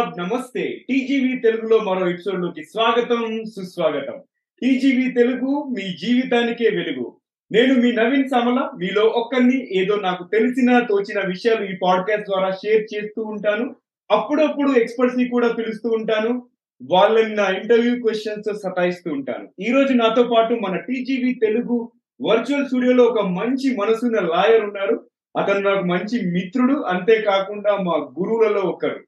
ఆదాబ్ నమస్తే. టీజీవీ తెలుగులో మరో ఎపిసోడ్లోకి స్వాగతం సుస్వాగతం. టీజీవీ తెలుగు మీ జీవితానికే వెలుగు. నేను మీ నవీన్ సమల మీలో ఒక్కరిని ఏదో నాకు తెలిసిన తోచిన విషయాలు ఈ పాడ్కాస్ట్ ద్వారా షేర్ చేస్తూ ఉంటాను. అప్పుడప్పుడు ఎక్స్పర్ట్స్ని కూడా పిలుస్తూ ఉంటాను. వాళ్ళని నా ఇంటర్వ్యూ క్వశ్చన్స్ సతాయిస్తూ ఉంటాను. ఈ రోజు నాతో పాటు మన టీజీవీ తెలుగు వర్చువల్ స్టూడియోలో ఒక మంచి మనసున్న లాయర్ ఉన్నారు. అతను నాకు మంచి మిత్రుడు. అంతేకాకుండా మా గురువులలో ఒకరు.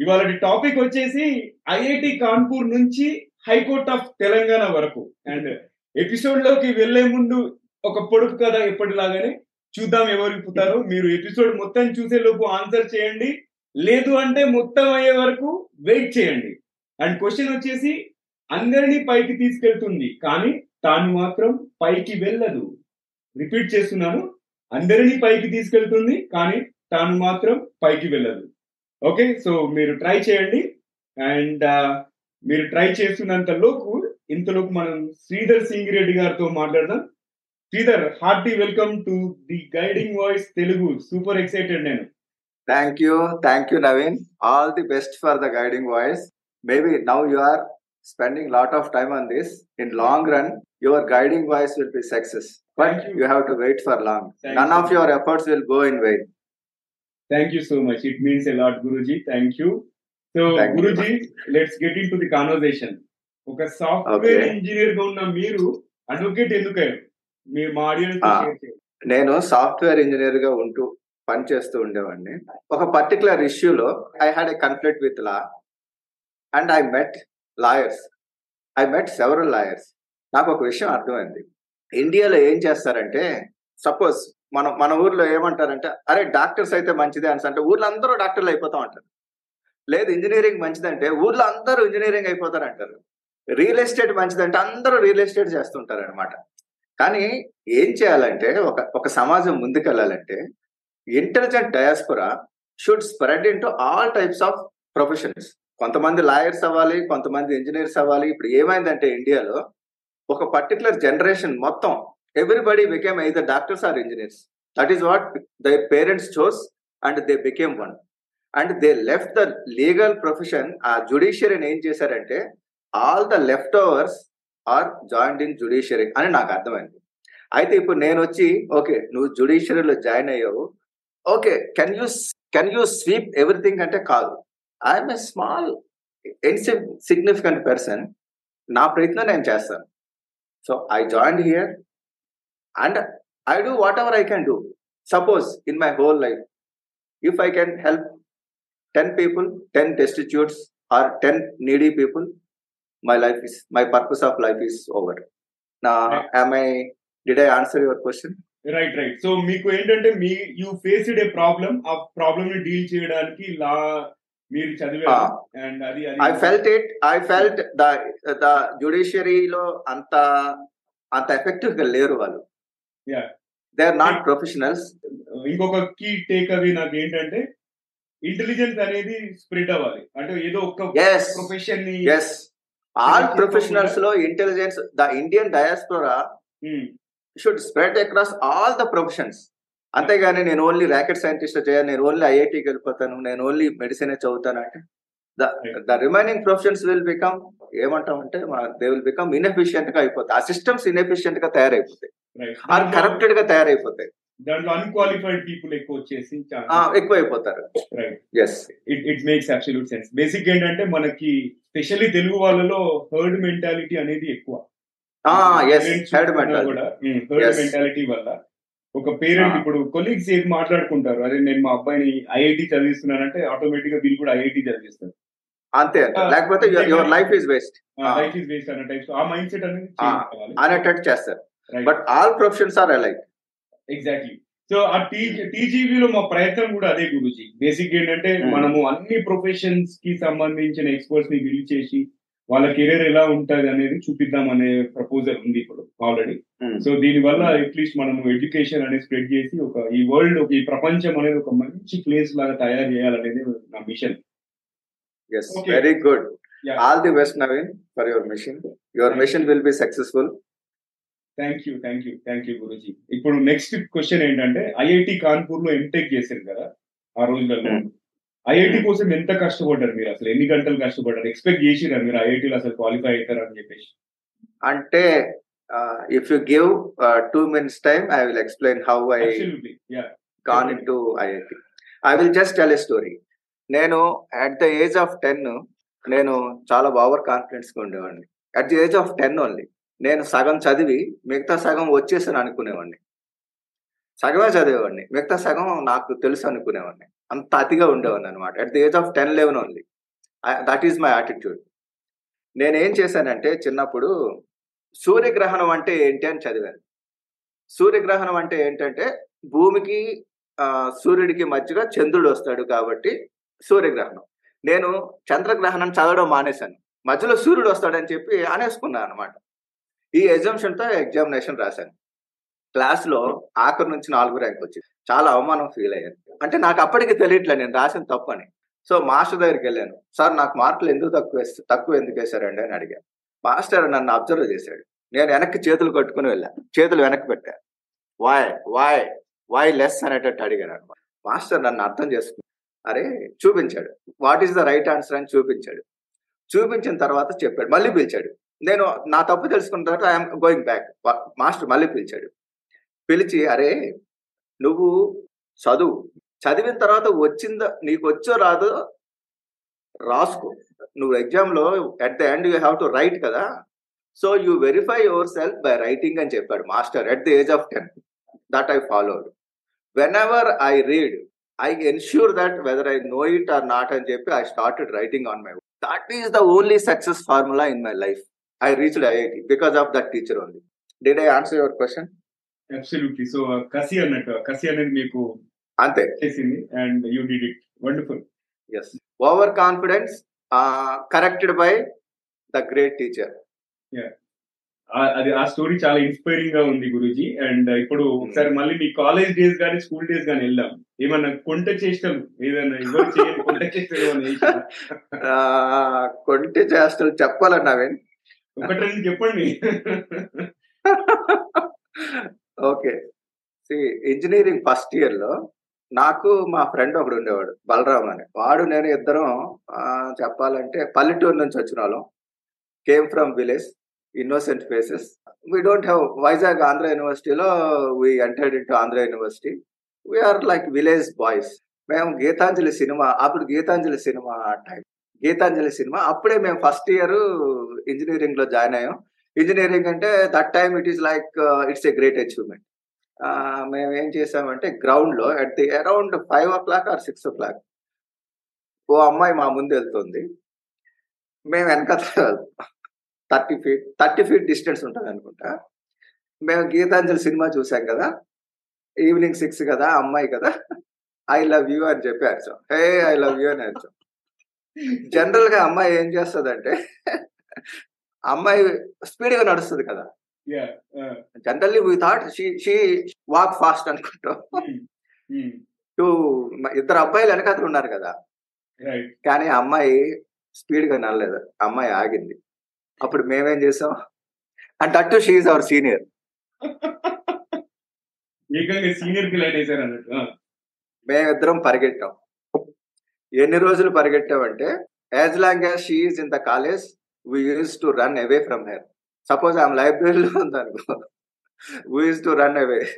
ఇవాళ టాపిక్ వచ్చేసి ఐఐటి కాన్పూర్ నుంచి హైకోర్ట్ ఆఫ్ తెలంగాణ వరకు. అండ్ ఎపిసోడ్లోకి వెళ్ళే ముందు ఒక పొడుపు కథ ఎప్పటిలాగానే చూద్దాం ఎవరు ఇప్పుతారో మీరు ఎపిసోడ్ మొత్తం చూసే లోపు ఆన్సర్ చేయండి. లేదు అంటే మొత్తం అయ్యే వరకు వెయిట్ చేయండి. అండ్ క్వశ్చన్ వచ్చేసి అందరినీ పైకి తీసుకెళ్తుంది కానీ తాను మాత్రం పైకి వెళ్ళదు. రిపీట్ చేస్తున్నాను. అందరినీ పైకి తీసుకెళ్తుంది కానీ తాను మాత్రం పైకి వెళ్ళదు. ఓకే సో మీరు ట్రై చేయండి. అండ్ uh, మీరు ట్రై చేస్తున్నంత చేస్తున్నంతలోపు ఇంతలోపు మనం శ్రీధర్ సింగ్ రెడ్డి గారితో మాట్లాడదాం. Sridhar hearty welcome to the guiding voice Telugu super excited నేను. Thank you thank you Naveen all the best for the guiding voice maybe now you are spending lot of time on this in long run your guiding voice will be success but you have to wait for long none of your efforts will go wait thank you so much it means a lot Guruji thank you so Thank you. Guruji let's get into the conversation ఒక software. ఇంజనీర్గా ఉన్న మీరు advocate ఎందుకయ్యారు మీరు మా audience. నేను software ఇంజనీర్గా ఉంటూ పని చేస్తూ ఉండేవాడిని. ఒక పర్టికులర్ ఇష్యూలో I had a conflict with law and I met lawyers I met several lawyers నాకు ఒక విషయం అర్థమైంది. ఇండియాలో ఏం చేస్తారంటే సపోజ్ మన మన ఊర్లో ఏమంటారంటే అరే డాక్టర్స్ అయితే మంచిదే అని అంటే ఊర్లో అందరూ డాక్టర్లు అయిపోతాం అంటారు. లేదు ఇంజనీరింగ్ మంచిదంటే ఊర్లో అందరూ ఇంజనీరింగ్ అయిపోతారు అంటారు. రియల్ ఎస్టేట్ మంచిదంటే అందరూ రియల్ ఎస్టేట్ చేస్తుంటారు అనమాట కానీ ఏం చేయాలంటే ఒక ఒక సమాజం ముందుకెళ్ళాలంటే intelligent diaspora should spread in all types of professions. కొంతమంది లాయర్స్ అవ్వాలి కొంతమంది ఇంజనీర్స్ అవ్వాలి. ఇప్పుడు ఏమైందంటే ఇండియాలో ఒక పర్టికులర్ జనరేషన్ మొత్తం everybody became either doctors or engineers that is what the parents chose and they became one and they left the legal profession ఆ జుడిషియరీని ఏం చేశారంటే all the leftovers are joint in judiciary అని నాకు అర్థమైంది. అయితే ఇప్పుడు నేను వచ్చి ఓకే నువ్వు జుడిషియరీలో జాయిన్ అయ్యావు. Okay can you can you sweep everything అంటే కాదు. I'm a small significant person నా ప్రయత్నం నేను చేస్తాను. So I join here and I do whatever I can do suppose in my whole life if I can help ten people ten destitutes or ten needy people my life is my purpose of life is over now Right. am i did i answer your question right right so మీకు ఏంటంటే మీ you faced a problem ఆ ప్రాబ్లమ్ని deal చేయడానికి law మీరు చదివారు. And అది it i felt the the judiciary లో అంత అంత ఎఫెక్టివ్గా లేరు వాళ్ళు. దే ఆర్ నాట్ ప్రొఫెషనల్స్ ఇంకొక కీ టేక్ అవి నాకు ఏంటంటే ఇంటెలిజెన్స్ అనేది స్ప్రెడ్ అవ్వాలి. అంటే ఏదో Yes. ప్రొఫెషన్ని all ప్రొఫెషనల్స్లో intelligence the Indian diaspora. Should spread across all the professions అంతేగాని నేను ఓన్లీ ర్యాకెట్ సైంటిస్ట్ చేయాలి నేను ఓన్లీ ఐఐటికి వెళ్ళిపోతాను నేను ఓన్లీ మెడిసిన్ చదువుతాను అంటే the remaining professions will become ఏమంటాం అంటే దే విల్ బికమ్ ఇన్ఎఫిషియెంట్గా అయిపోతాయి. ఆ సిస్టమ్స్ ఇన్ఎఫిషియెంట్గా తయారైపోతాయి. ఆర్ కరప్టెడ్గా తయారైపోతాయి. దాంట్లో అన్క్వాలిఫైడ్ పీపుల్ ఎక్కువ వచ్చేసి ఎక్కువ అయిపోతారు yes it it makes absolute sense basic ఏంటంటే మనకి స్పెషల్లీ తెలుగు వాళ్ళలో హర్డ్ మెంటాలిటీ అనేది ఎక్కువ. హర్డ్. మెంటాలిటీ వల్ల ఒక పేరెంట్. ఇప్పుడు కొలీగ్స్ ఏది మాట్లాడుకుంటారు? అదే నేను మా అబ్బాయిని ఐఐటి చదివిస్తున్నానంటే ఆటోమేటిక్గా వీళ్ళు కూడా ఐఐటి చదివిస్తారు. అంతే లేకపోతే your life is waste. Life is waste అన్న టైప్స్ ఆ మైండ్ సెట్ అనేది. అనేటట్టు చేస్తారు. But all professions are alike exactly so ఆ టీజీవీలో మా ప్రయత్నం కూడా అదే గురుజీ. బేసిక్ ఏంటంటే Hmm. మనము అన్ని ప్రొఫెషన్స్కి సంబంధించిన ఎక్స్పర్ట్స్ని పిలిచేసి వాళ్ళ కెరీర్ ఎలా ఉంటది అనేది చూపిద్దాం అనే ప్రపోజల్ ఉంది ఇప్పుడు ఆల్రెడీ సో దీని వల్ల అట్లీస్ట్ మనము ఎడ్యుకేషన్ అనేది స్ప్రెడ్ చేసి ఒక ఈ వరల్డ్ ఈ ప్రపంచం అనేది ఒక మంచి ప్లేస్ లాగా తయారు చేయాలనేది నా mission yes Okay. Very good Yeah. All the best Naveen for your mission your mission will be successful thank you thank you thank you Guruji ఇప్పుడు నెక్స్ట్ క్వశ్చన్ ఏంటంటే ఐఐటి కాన్పూర్లో ఎంటెక్ చేశారు కదా ఆ రోజులలో. Hmm. ఐఐటి కోసం ఎంత కష్టపడ్డారు మీరు అసలు? ఎన్ని గంటలు కష్టపడ్డారు? ఎక్స్పెక్ట్ చేసిరా మీరు ఐఐటీలో అసలు క్వాలిఫై అవుతారు అని చెప్పేసి? అంటే if you give two minutes time I will explain how I. Gone into IIT I will just tell a story నేను at the age of ten నేను చాలా ఓవర్ కాన్ఫిడెన్స్గా ఉండేవాడిని. At the age of ten only నేను సగం చదివి మిగతా సగం వచ్చేసాను అనుకునేవాడిని. సగమే చదివేవాడిని. మిగతా సగం నాకు తెలుసు అనుకునేవాడిని. అంత అతిగా ఉండేవాడిని అనమాట at the age of ten eleven only that is my attitude నేనేం చేశానంటే చిన్నప్పుడు సూర్యగ్రహణం అంటే ఏంటి అని చదివాను. సూర్యగ్రహణం అంటే ఏంటంటే భూమికి సూర్యుడికి మధ్యగా చంద్రుడు వస్తాడు కాబట్టి సూర్యగ్రహణం. నేను చంద్రగ్రహణం చదవడం మానేశాను. మధ్యలో సూర్యుడు వస్తాడని చెప్పి అనేసుకున్నాను అనమాట ఈ ఎగ్జామ్షన్తో ఎగ్జామినేషన్ రాశాను. క్లాస్లో ఆఖరి నుంచి నాలుగు ర్యాంక్ వచ్చింది. చాలా అవమానం ఫీల్ అయ్యాను. అంటే నాకు అప్పటికి తెలియట్లే నేను రాసిన తప్పని. సో మాస్టర్ దగ్గరికి వెళ్ళాను. సార్ నాకు మార్కులు ఎందుకు తక్కువ వేస్తే తక్కువ ఎందుకు వేశారండి? అని అడిగాను మాస్టర్ నన్ను అబ్జర్వ్ చేశాడు. నేను వెనక్కి చేతులు కట్టుకుని వెళ్ళాను చేతులు వెనక్కి పెట్టాను వాయ్ వాయ్ వాయ్ లెస్ అనేటట్టు అడిగాను అనమాట మాస్టర్ నన్ను అర్థం చేసుకుని అరే చూపించాడు. What is the right answer అని చూపించాడు. చూపించిన తర్వాత చెప్పాడు. మళ్ళీ పిలిచాడు. నేను నా తప్పు తెలుసుకున్న తర్వాత ఐఎమ్ గోయింగ్ బ్యాక్. మాస్టర్ మళ్ళీ పిలిచాడు. పిలిచి అరే నువ్వు చదువు. చదివిన తర్వాత వచ్చిందో నీకు వచ్చో రాదో రాసుకో. నువ్వు ఎగ్జామ్లో at the end you have to write కదా. So you verify yourself by writing అని చెప్పాడు master at the age of ten that I followed whenever I read I ensure that whether I know it or not అని చెప్పి I started writing on my that is the only success formula in my life I reached IIT because of that teacher only did I answer your question absolutely so కసి అన్నట్టు కసి అనేది మీకు అంతే. చేసింది and you did it wonderful yes over confidence corrected by the great teacher అది ఆ story చాలా ఇన్స్పైరింగ్గా ఉంది గురూజీ. అండ్ ఇప్పుడు ఒకసారి మళ్ళీ మీ కాలేజ్ డేస్ కానీ స్కూల్ డేస్ కానీ వెళ్దాం. ఏమన్నా కొంట చేష్టలు ఏదైనా ఎవరు చేయని కొంట చేష్టలు? కొంటే చేష్టలు చెప్పాలన్నా నవీన్ ఒకటి రెండు చెప్పండి. ఓకే. ఇంజనీరింగ్ ఫస్ట్ ఇయర్లో నాకు మా ఫ్రెండ్ ఒకడు ఉండేవాడు బలరామ్ అని. వాడు నేను ఇద్దరం చెప్పాలంటే పల్లెటూరు నుంచి వచ్చిన వాళ్ళం. Came from village innocent faces we don't have Vizag Andhra యూనివర్సిటీలో we entered into Andhra university we are like village boys మేము గీతాంజలి సినిమా అప్పుడు Gitanjali cinema time Gitanjali cinema అప్పుడే మేము ఫస్ట్ ఇయర్ ఇంజనీరింగ్లో జాయిన్ అయ్యాం. ఇంజనీరింగ్ అంటే that time it is like it's a great achievement మేము ఏం చేసామంటే గ్రౌండ్లో at the around five o'clock or six o'clock ఓ అమ్మాయి మా ముందు వెళ్తుంది. మేము వెనకాల thirty feet thirty feet distance ఉంటుంది అనుకుంటా. మేము గీతాంజలి సినిమా చూసాం కదా. ఈవినింగ్ సిక్స్ కదా అమ్మాయి కదా. ఐ లవ్ యూ అని చెప్పి అరిచాం. హే ఐ లవ్ యూ అని అరిచాం. జనరల్గా అమ్మాయి ఏం చేస్తుందంటే అమ్మాయి స్పీడ్గా నడుస్తుంది కదా. Generally we thought she she walk fast అనుకుంటాం. టు ఇద్దరు అబ్బాయిలు వెనకాతలు ఉన్నారు కదా. కానీ అమ్మాయి స్పీడ్గా నడలేదు. అమ్మాయి ఆగింది. అప్పుడు మేమేం చేసాం? అండ్ అట్టు షీఈ్ అవర్ సీనియర్. మేమిద్దరం పరిగెట్టాం. ఎన్ని రోజులు పరిగెట్టామంటే as long as she is in the college we use to run away from her. Suppose ఆమె లైబ్రరీలో ఉందనుకో we use to run away.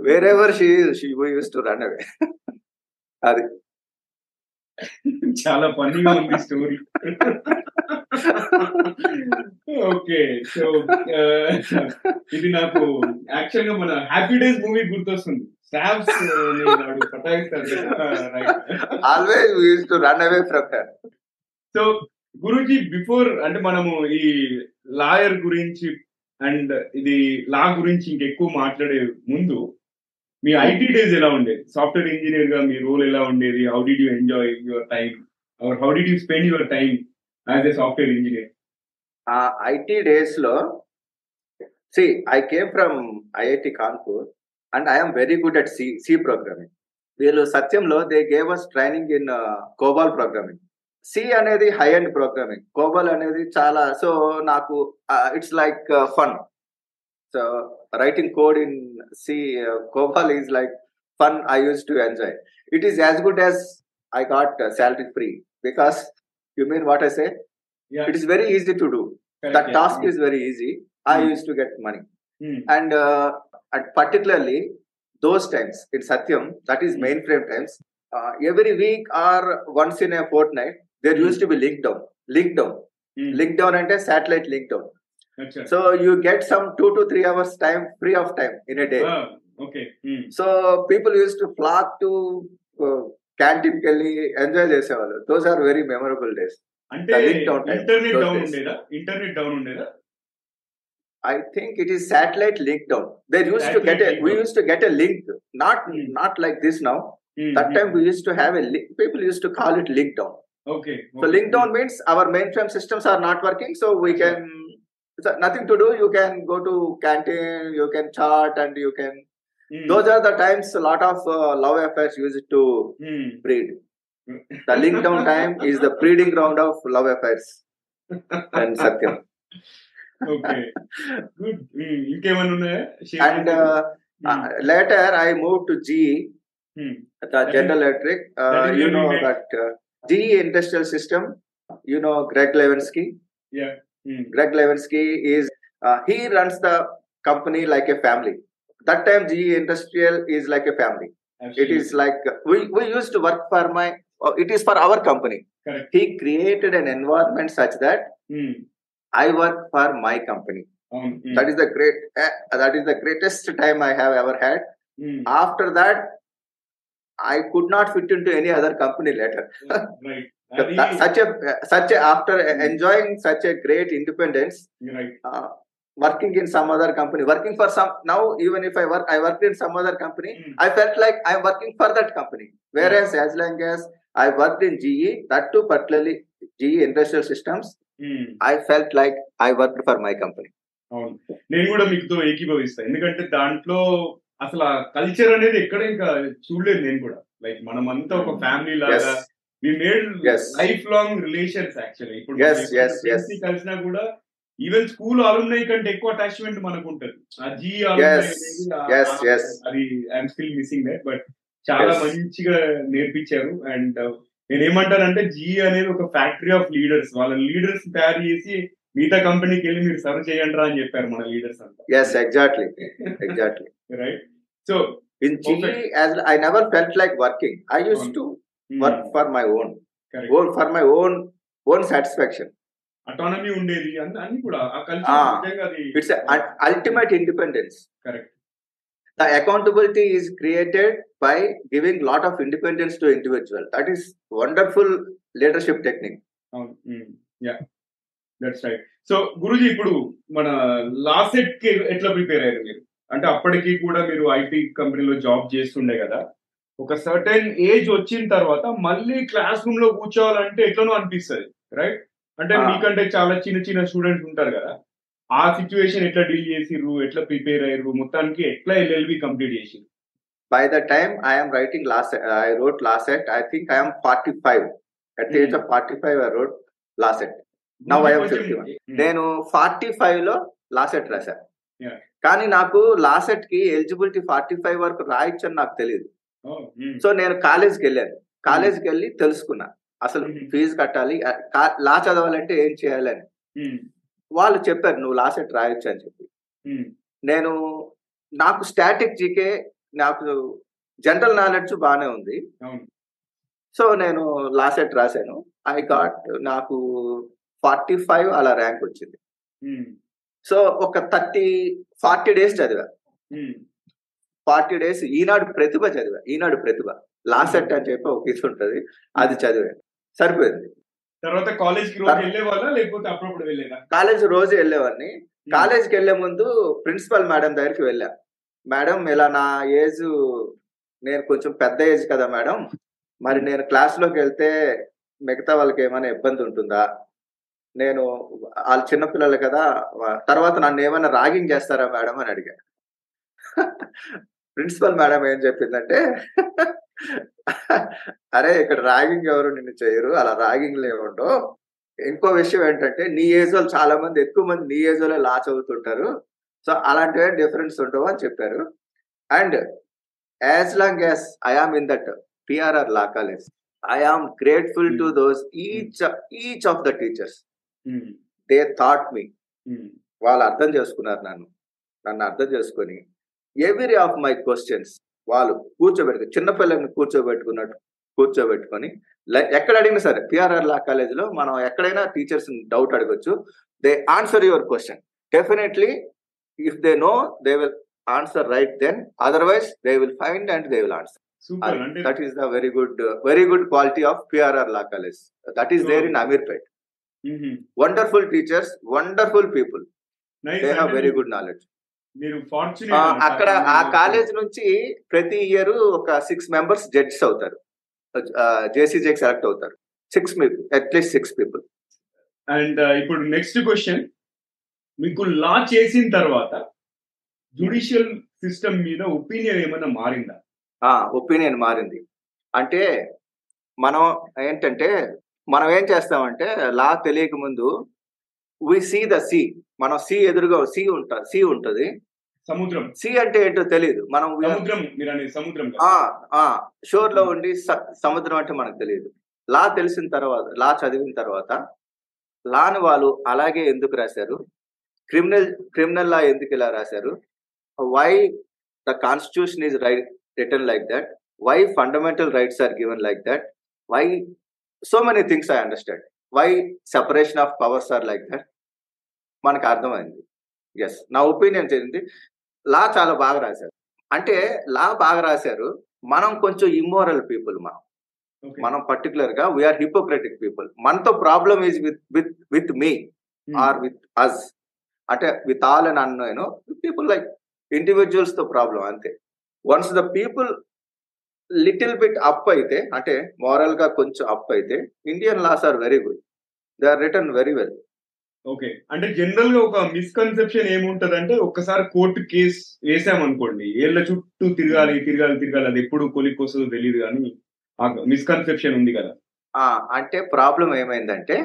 Wherever she she we use to run away. అది. చాలా ఫన్నీగా ఉంది స్టోరీ ఓకే సో ఇది నాకు యాక్చువల్గా మన హ్యాపీ డేస్ మూవీ గుర్తొస్తుంది. పటాయిస్తారు right always we use to run away from her so Guruji before అంటే మనము ఈ లాయర్ గురించి అండ్ ఇది లా గురించి ఇంకెక్కువ మాట్లాడే ముందు మీ ఐటీ డేస్ ఎలా ఉండేది సాఫ్ట్వేర్ ఇంజనీర్గా మీ రోల్ ఎలా ఉండేది? How did you enjoy your time or how did you spend your time as a software engineer ఆ ఐటీ డేస్లో see I came from IIT Kanpur and I'm very good at C C programming వీళ్ళు సత్యంలో they gave us training in COBOL programming C అనేది high and programming COBOL అనేది చాలా so నాకు it's like fun So writing code in C uh, COBOL is like fun. I used to enjoy. It is as good as I got uh, salary free because you mean what I say? Yeah. It is very easy to do. Correct, that task yeah. is very easy. I mm. used to get money, mm. and uh, and particularly those times in Satyam, that is mm. mainframe times. Uh, every week or once in a fortnight, there mm. used to be linked down, linked down, mm. linked down, and a satellite linked down. అచ్చా. So you get some two to three hours time free of time in a day. Ah, okay. Hmm. So people use to flock to క్యాంటీన్కి వెళ్ళి enjoy చేసేవాళ్ళు those are very memorable days అంటే The link down time. Internet Those down days. ఉండేదా internet down ఉండేదా I think it is satellite link down there use to get Satellite link we down. Use to get a link not Hmm. Not like this now Hmm, that hmm. Time we use to have a people use to call it link down Okay. So link down means our mainframe systems are not working so we can nothing to do. You can go to canteen you can chat and you can mm. those are the times a lot of uh, love affairs used to mm. breed. The link down time is the breeding ground of love affairs and satyam. Okay. Good. Mm. you came on and uh, uh, later i moved to g. Hmm. the general electric. Uh, you know that uh, g industrial system you know greg levinsky? Yeah. Mm. Greg Levinsky is uh, he runs the company like a family. That time, GE Industrial is like a family. Absolutely. It is like we, we used to work for my. Uh, it is for our company. Correct. He created an environment such that mm. I work for my company. Um, hmm. That is the great. Uh, that is the greatest time I have ever had. Hmm. After that, I could not fit into any other company later. right. Such a such a after enjoying such a great independence, right. uh, working in some other company, working for some now even if I work, I worked in some other company. Hmm. I felt like I'm working for that company. Whereas as long as I worked in GE, that too particularly GE Industrial Systems, Hmm. I felt like I worked for my company. అవును నేను కూడా మీతో ఏకీభవిస్తా ఎందుకంటే దాంట్లో అసలు ఆ culture అనేది ఎక్కడ ఇంకా చూడలేదు నేను కూడా లైక్ మనమంతా ఒక ఫ్యామిలీ లాగా. We made. Life long relations actually ఇప్పుడు కలిసినా కూడా ఈవెన్ స్కూల్ అలుమ్నై కంటే ఎక్కువ అటాచ్మెంట్ మనకు ఉంటుంది ఆ జీ Yes, yes, yes. అది I'm still missing that but చాలా. మంచిగా నేర్పించారు అండ్ నేను ఏమంటానంటే జీ అనేది ఒక ఫ్యాక్టరీ ఆఫ్ లీడర్స్ వాళ్ళ లీడర్స్ తయారు చేసి మిగతా కంపెనీకి వెళ్ళి మీరు సర్వ్ చేయండి అని చెప్పారు మన లీడర్స్ అంతా Yes, exactly, exactly. Right so Perfect. as I never felt like working. I used work for my own own for my own own satisfaction autonomy ఉండేది. It's ultimate independence the accountability is created by giving lot of independence to individual that is wonderful leadership technique so Guruji ఇప్పుడు మన లాసెట్కి ఎట్లా prepare అయ్యారు మీరు? అంటే అప్పటికి కూడా మీరు ఐటీ కంపెనీలో జాబ్ చేస్తుండే కదా? ఒక సర్టెన్ ఏజ్ వచ్చిన తర్వాత మళ్ళీ క్లాస్ రూమ్లో కూర్చోవాలంటే ఎట్లనో అనిపిస్తుంది రైట్ అంటే. మీకంటే చాలా చిన్న చిన్న స్టూడెంట్స్ ఉంటారు కదా ఆ సిచ్యువేషన్ ఎట్లా డీల్ చేసిర్రు ఎట్లా ప్రిపేర్ అయ్యారు మొత్తానికి ఎట్లా ఎల్ఎల్బి కంప్లీట్ చేసిర్రు I am writing last, I wrote last set. I think I am 45. At the age of 45, I wrote last set. Now I am కొంచెం- 51. Hmm. నేను ఫార్టీ ఫైవ్లో లాసెట్ రాశాను Yeah. కానీ నాకు లాసెట్కి ఎలిజిబిలిటీ ఫార్టీ ఫైవ్ వరకు రాయొచ్చని నాకు తెలియదు. సో నేను కాలేజ్కి వెళ్ళాను కాలేజ్కి వెళ్ళి తెలుసుకున్నా. అసలు. ఫీజు కట్టాలి. లా చదవాలంటే ఏం చేయాలని. వాళ్ళు చెప్పారు నువ్వు లాసెట్ రాయొచ్చు అని చెప్పి. నేను నాకు స్టాటిక్ జీకే నాకు జనరల్ నాలెడ్జ్ బాగానే ఉంది. సో నేను లాసెట్ రాశాను. ఐ గాట్ నాకు ఫార్టీ ఫైవ్ అలా ర్యాంక్ వచ్చింది. సో ఒక థర్టీ ఫార్టీ డేస్ చదివా. ఫార్టీ డేస్ ఈనాడు ప్రతిభ చదివా. ఈనాడు ప్రతిభ. లాసెట్ అని చెప్పి ఒక ఇది ఉంటుంది. అది చదివా. సరిపోయింది. తర్వాత కాలేజ్ లేకపోతే అప్పుడప్పుడు వెళ్ళేదా? కాలేజ్ రోజు వెళ్ళేవాడిని. కాలేజ్కి వెళ్ళే ముందు ప్రిన్సిపల్ మేడం దగ్గరికి వెళ్ళా. మేడం ఇలా నా ఏజ్ నేను కొంచెం పెద్ద ఏజ్ కదా మేడం. మరి నేను క్లాస్లోకి వెళ్తే మిగతా వాళ్ళకి ఏమైనా ఇబ్బంది ఉంటుందా? నేను వాళ్ళు చిన్నపిల్లలు కదా. తర్వాత నన్ను ఏమైనా రాగింగ్ చేస్తారా మేడం అని అడిగా. ప్రిన్సిపల్ మేడం ఏం చెప్పిందంటే అరే ఇక్కడ రాగింగ్ ఎవరు నిన్ను చేయరు అలా రాగింగ్ ఏముండవు ఇంకో విషయం ఏంటంటే నీ ఏజ్ వాళ్ళు చాలా మంది ఎక్కువ మంది నీ ఏజ్ వాళ్ళే లా చదువుతుంటారు. సో అలాంటివి డిఫరెన్స్ ఉండవు అని చెప్పారు. And as long as I am in that PRR law college I am grateful to those each each of the teachers. They thought me. వాళ్ళు అర్థం చేసుకున్నారు నన్ను. నన్ను అర్థం చేసుకొని ఎవ్రీ ఆఫ్ మై క్వశ్చన్స్ వాళ్ళు కూర్చోబెట్టుకు చిన్నపిల్లల్ని కూర్చోబెట్టుకున్నట్టు కూర్చోబెట్టుకొని ఎక్కడ అడిగినా సరే పిఆర్ఆర్ లా కాలేజీలో మనం ఎక్కడైనా టీచర్స్ డౌట్ అడగొచ్చు. They answer your question definitely if they know they will answer right then otherwise they will find and they will answer that is the very good very good quality of PRR law college that is there in Ameerpet wonderful teachers wonderful people they have very good knowledge అక్కడ ఆ college నుంచి ప్రతి year ఒక six members judges అవుతారు. జేసీజేకి select అవుతారు. Six people at least six people and ఇప్పుడు next question మీకు లా చేసిన తర్వాత జుడిషియల్ సిస్టమ్ మీద ఒపీనియన్ ఏమైనా మారిందా? ఒపీనియన్ మారింది. అంటే మనం ఏంటంటే మనం ఏం చేస్తామంటే లా తెలియక ముందు వి సీ ద సీ మనం సీ ఎదురుగా సీ ఉంటా సీ ఉంటది. సముద్రం. సీ అంటే ఏంటో తెలియదు మనం సముద్రం మీరు అనేది సముద్రం షోర్లో ఉండి సముద్రం అంటే మనకు తెలియదు లా తెలిసిన తర్వాత లా చదివిన తర్వాత లాని వాళ్ళు అలాగే ఎందుకు రాశారు? క్రిమినల్ క్రిమినల్ లా ఎందుకు ఇలా రాశారు? Why the constitution is right written like that. Why fundamental rights are given like that. Why so many things I understand. Why separation of powers are like that. మనకు అర్థమైంది. Yes. నా opinion చెందింది లా చాలా బాగా రాశారు. అంటే లా బాగా రాశారు. మనం కొంచెం ఇమ్మోరల్ పీపుల్ మనం. మనం పర్టికులర్గా వీఆర్ హిపోక్రటిక్ పీపుల్ మనతో problem is with with with me. Or with us అంటే విత్ ఆల్ అని అన్నాను పీపుల్ లైక్ ఇండివిజువల్స్తో ప్రాబ్లం అంతే. Once the people little bit up అయితే అంటే మోరల్గా కొంచెం అప్ అయితే Indian laws are very good they are written very well okay అంటే జనరల్గా ఒక మిస్కన్సెప్షన్ ఏముంటదంటే ఒక్కసారి కోర్టు కేసు వేసామనుకోండి ఏళ్ళ చుట్టూ తిరగాలి తిరగాలి తిరగాలి అది ఎప్పుడు కొలికి వస్తుందో తెలియదు కానీ ఆ మిస్కన్సెప్షన్ ఉంది కదా ఆ, అంటే ప్రాబ్లం ఏమైందంటే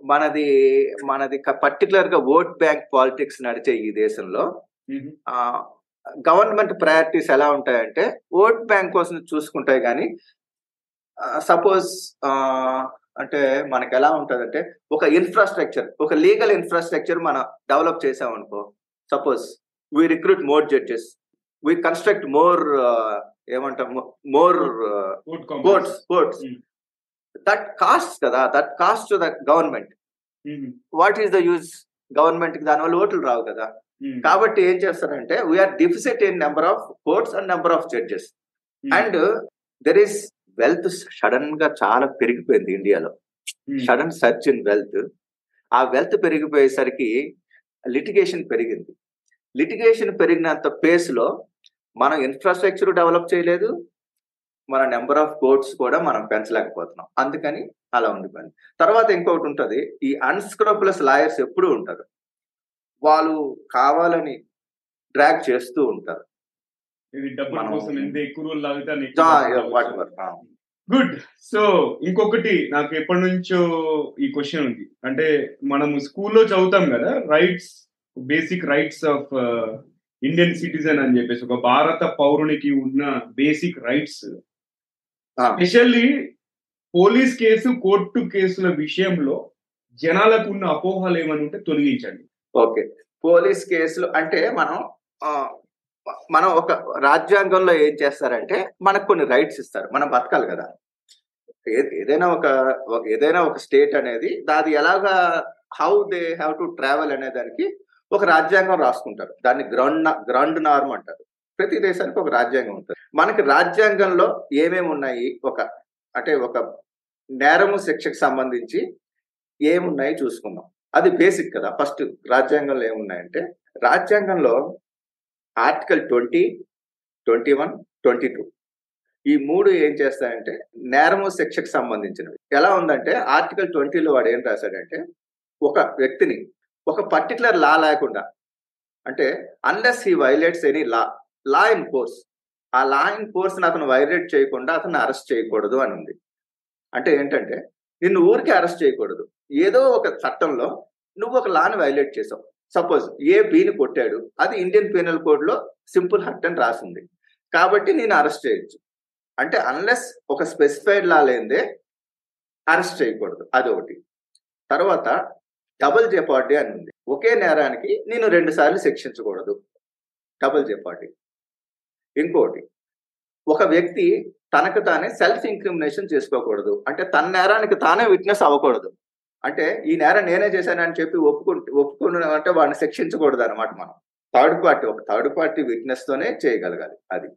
మనది మనది పర్టికులర్గా ఓట్ బ్యాంక్ పాలిటిక్స్ నడిచే ఈ దేశంలో. గవర్నమెంట్ ప్రయారిటీస్ ఎలా ఉంటాయంటే ఓట్ బ్యాంక్ కోసం చూసుకుంటాయి కానీ సపోజ్ అంటే మనకి ఎలా ఉంటుందంటే ఒక ఇన్ఫ్రాస్ట్రక్చర్ ఒక లీగల్ ఇన్ఫ్రాస్ట్రక్చర్ మనం develop చేసామనుకో suppose we recruit more judges we construct more ఏమంటాం more court courts courts. That cost కదా that cost to the government what is the use గవర్నమెంట్కి దానివల్ల ఓట్లు రావు కదా. కాబట్టి ఏం చేస్తారంటే we are deficit in number of courts and number of judges and there is wealth సడన్గా చాలా పెరిగిపోయింది ఇండియాలో. సడన్ సర్చ్ ఇన్ వెల్త్ ఆ వెల్త్ పెరిగిపోయేసరికి లిటిగేషన్ పెరిగింది. లిటిగేషన్ పెరిగినంత పేస్లో మనం ఇన్ఫ్రాస్ట్రక్చర్ డెవలప్ చేయలేదు. మన నెంబర్ ఆఫ్ కోర్ట్స్ కూడా మనం పెంచలేకపోతున్నాం. అందుకని అలా ఉండిపోయింది. తర్వాత ఇంకొకటి ఉంటది ఈ అన్స్క్రోపులస్ లాయర్స్ ఎప్పుడూ ఉంటారు. వాళ్ళు కావాలని డ్రాగ్ చేస్తూ ఉంటారు. ఇది డబ్బుల మనం- కోసం ఎంత ఎక్కువ రోజులు లాగితే గుడ్ సో ఇంకొకటి నాకు ఎప్పటి నుంచో ఈ క్వశ్చన్ ఉంది. అంటే మనము స్కూల్లో చదువుతాం కదా rights basic rights of Indian citizen అని చెప్పేసి ఒక భారత పౌరునికి ఉన్న basic rights specially police case court కేసుల విషయంలో జనాలకు ఉన్న అపోహలు ఏమని ఉంటే తొలగించండి. ఓకే. పోలీస్ కేసులు అంటే మనం మనం ఒక రాజ్యాంగంలో ఏం చేస్తారంటే మనకు కొన్ని రైట్స్ ఇస్తారు. మనం బతకాలి కదా. ఏ- ఏదైనా ఒక ఒక- ఏదైనా ఒక స్టేట్ అనేది దాది ఎలాగా how they have to travel అనే దానికి ఒక రాజ్యాంగం రాసుకుంటారు. దాన్ని గ్రౌండ్ గ్రౌండ్ నార్మ్ అంటారు. ప్రతి దేశానికి ఒక రాజ్యాంగం ఉంటుంది. మనకి రాజ్యాంగంలో ఏమేమి ఉన్నాయి? ఒక అంటే ఒక నేరము శిక్షకు సంబంధించి ఏమున్నాయి చూసుకుందాం. అది బేసిక్ కదా. ఫస్ట్ రాజ్యాంగంలో ఏమున్నాయంటే రాజ్యాంగంలో article twenty twenty one twenty two. ఈ మూడు ఏం చేస్తాయంటే నేరము శిక్షకు సంబంధించినవి. ఎలా ఉందంటే ఆర్టికల్ ట్వంటీలో వాడు ఏం రాశాడంటే ఒక వ్యక్తిని ఒక పర్టికులర్ లా లేకుండా అంటే unless he violates any law law in force ఆ లా ఇన్ ఫోర్స్ అతను వైలేట్ చేయకుండా అతను అరెస్ట్ చేయకూడదు అని ఉంది అంటే ఏంటంటే నిన్ను ఊరికే అరెస్ట్ చేయకూడదు. ఏదో ఒక చట్టంలో నువ్వు ఒక లాని వైలేట్ చేసావు. సపోజ్ ఏ బిని కొట్టాడు. అది ఇండియన్ పీనల్ కోడ్లో సింపుల్ హర్ట్ అని రాసింది. కాబట్టి నేను అరెస్ట్ చేయొచ్చు. అంటే అన్లెస్ ఒక స్పెసిఫైడ్ లా లేదే అరెస్ట్ చేయకూడదు. అదొకటి. తర్వాత డబుల్ జెపార్టీ అని ఉంది. ఒకే నేరానికి నేను రెండు సార్లు శిక్షించకూడదు. డబుల్ జెపార్టీ ఇంకోటి. ఒక వ్యక్తి తనకు తానే సెల్ఫ్ ఇంక్రిమినేషన్ చేసుకోకూడదు. అంటే తన నేరానికి తానే విట్నెస్ అవ్వకూడదు. అంటే ఈ నేరం నేనే చేశానని చెప్పి ఒప్పుకుంటే ఒప్పుకున్న అంటే వాడిని శిక్షించకూడదు అనమాట మనం. థర్డ్ పార్టీ ఒక థర్డ్ పార్టీ విట్నెస్ తోనే చేయగలగాలి అది.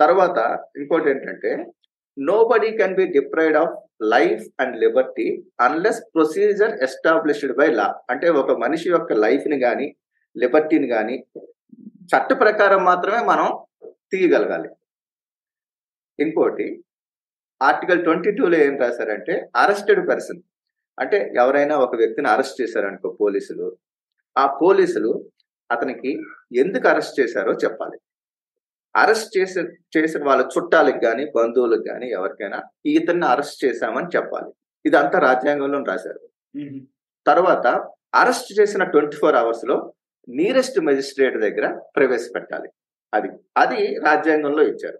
తర్వాత ఇంకోటి ఏంటంటే nobody can be deprived of life and liberty unless procedure established by law అంటే ఒక మనిషి యొక్క లైఫ్ని కానీ లిబర్టీని కానీ చట్ట ప్రకారం మాత్రమే మనం తీయగలగాలి. ఇంకోటి ఆర్టికల్ ట్వంటీ టూలో ఏం రాశారంటే అరెస్టెడ్ పర్సన్ అంటే ఎవరైనా ఒక వ్యక్తిని అరెస్ట్ చేశారనుకో పోలీసులు ఆ పోలీసులు అతనికి ఎందుకు అరెస్ట్ చేశారో చెప్పాలి. అరెస్ట్ చేసే చేసిన వాళ్ళ చుట్టాలకు కానీ బంధువులకు కానీ ఎవరికైనా ఇతన్ని అరెస్ట్ చేశామని చెప్పాలి. ఇదంతా రాజ్యాంగంలో రాశారు. తర్వాత అరెస్ట్ చేసిన ట్వంటీ ఫోర్ అవర్స్లో నీరెస్ట్ మెజిస్ట్రేట్ దగ్గర ప్రవేశపెట్టాలి. అది అది రాజ్యాంగంలో ఇచ్చారు.